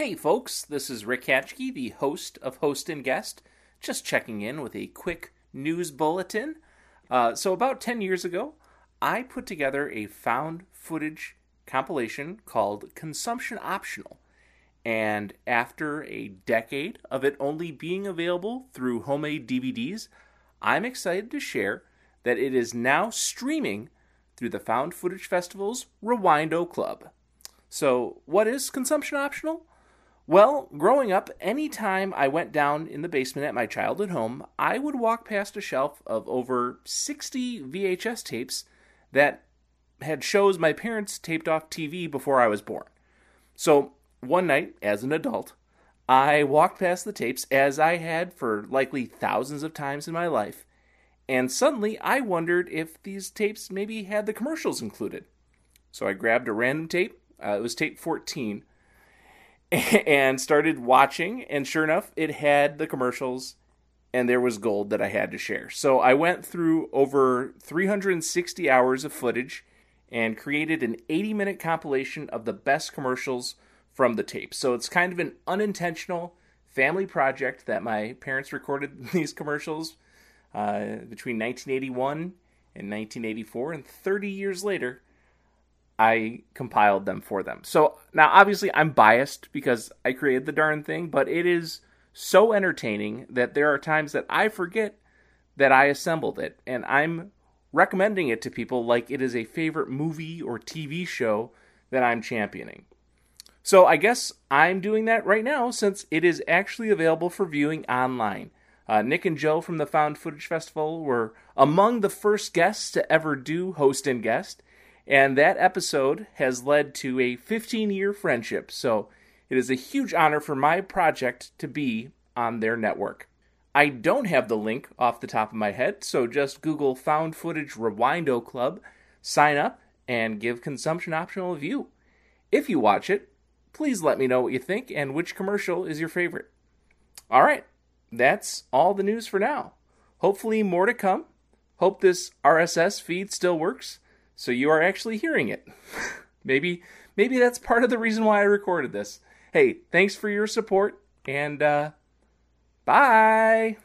Hey folks, this is Rick Hatchke, the host of Host and Guest, just checking in with a quick news bulletin. Uh, so, about 10 years ago, I put together a found footage compilation called Consumption Optional. And after a decade of it only being available through homemade DVDs, I'm excited to share that it is now streaming through the Found Footage Festival's Rewind-O Club. So, what is consumption optional? Well, growing up, anytime I went down in the basement at my childhood home, I would walk past a shelf of over 60 VHS tapes that had shows my parents taped off TV before I was born. So, one night, as an adult, I walked past the tapes, as I had for likely thousands of times in my life, and suddenly I wondered if these tapes maybe had the commercials included. So I grabbed a random tape, uh, it was tape 14 and started watching and sure enough it had the commercials and there was gold that I had to share. So I went through over 360 hours of footage and created an 80 minute compilation of the best commercials from the tape. So it's kind of an unintentional family project that my parents recorded these commercials uh, between 1981 and 1984 and 30 years later I compiled them for them. So now, obviously, I'm biased because I created the darn thing, but it is so entertaining that there are times that I forget that I assembled it, and I'm recommending it to people like it is a favorite movie or TV show that I'm championing. So I guess I'm doing that right now since it is actually available for viewing online. Uh, Nick and Joe from the Found Footage Festival were among the first guests to ever do host and guest, and that episode has led to a 15 year friendship. So it is a huge honor for my project to be on their network. I don't have the link off the top of my head, so just Google Found Footage Rewind-O Club, sign up, and give Consumption Optional a view. If you watch it, please let me know what you think and which commercial is your favorite. All right, that's all the news for now. Hopefully, more to come. Hope this RSS feed still works. So you are actually hearing it. maybe maybe that's part of the reason why I recorded this. Hey, thanks for your support and uh bye.